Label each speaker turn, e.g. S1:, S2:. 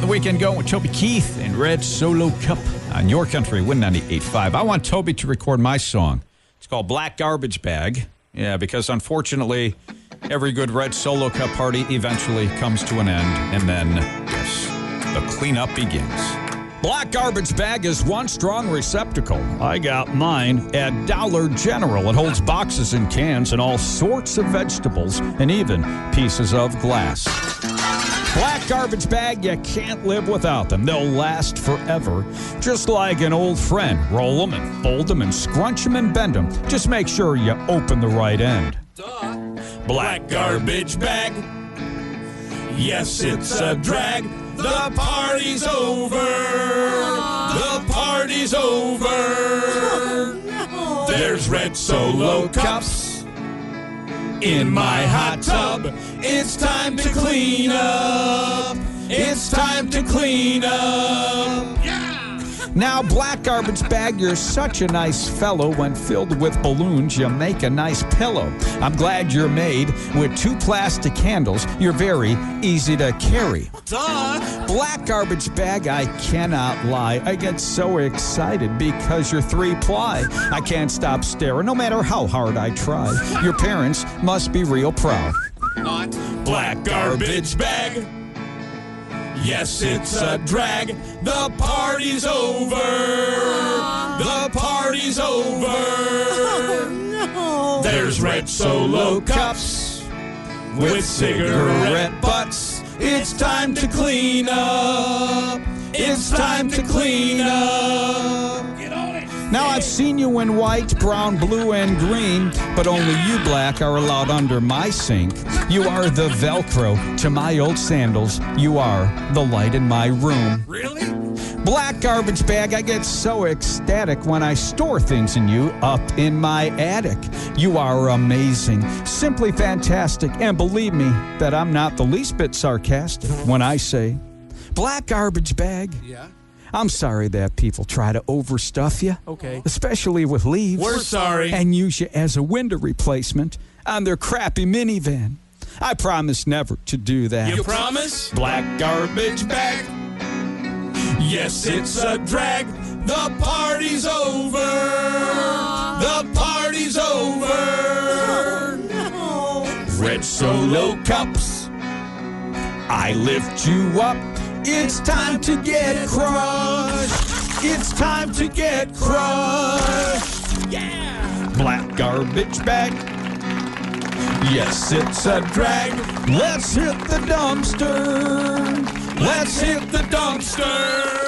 S1: the weekend going with Toby Keith and Red Solo Cup on your country, Win 98.5. I want Toby to record my song. It's called Black Garbage Bag. Yeah, because unfortunately, every good Red Solo Cup party eventually comes to an end, and then, yes, the cleanup begins. Black Garbage Bag is one strong receptacle. I got mine at Dollar General. It holds boxes and cans and all sorts of vegetables and even pieces of glass. Black garbage bag, you can't live without them. They'll last forever. Just like an old friend. Roll them and fold them and scrunch them and bend them. Just make sure you open the right end.
S2: Black garbage bag. Yes, it's a drag. The party's over. The party's over. There's red solo cups in my hot tub. It's time to clean up. It's time to clean up.
S1: Now, black garbage bag, you're such a nice fellow. When filled with balloons, you make a nice pillow. I'm glad you're made with two plastic handles. You're very easy to carry. Duh! Black garbage bag, I cannot lie. I get so excited because you're three ply. I can't stop staring no matter how hard I try. Your parents must be real proud.
S2: Not Black garbage bag. Yes, it's a drag. The party's over. The party's over. Oh, There's red solo cups with cigarette butts. It's time to clean up. It's time to clean up.
S1: I've seen you in white, brown, blue, and green, but only you black are allowed under my sink. You are the Velcro to my old sandals. You are the light in my room.
S2: Really?
S1: Black garbage bag, I get so ecstatic when I store things in you up in my attic. You are amazing, simply fantastic, and believe me that I'm not the least bit sarcastic when I say, Black garbage bag.
S3: Yeah.
S1: I'm sorry that people try to overstuff you.
S3: Okay.
S1: Especially with leaves.
S2: We're sorry.
S1: And use you as a window replacement on their crappy minivan. I promise never to do that.
S2: You promise? Black garbage bag. Yes, it's a drag. The party's over. The party's over. Red solo cups.
S1: I lift you up. It's time to get crushed. It's time to get crushed.
S2: Yeah.
S1: Black garbage bag. Yes, it's a drag. Let's hit the dumpster.
S2: Let's hit the dumpster.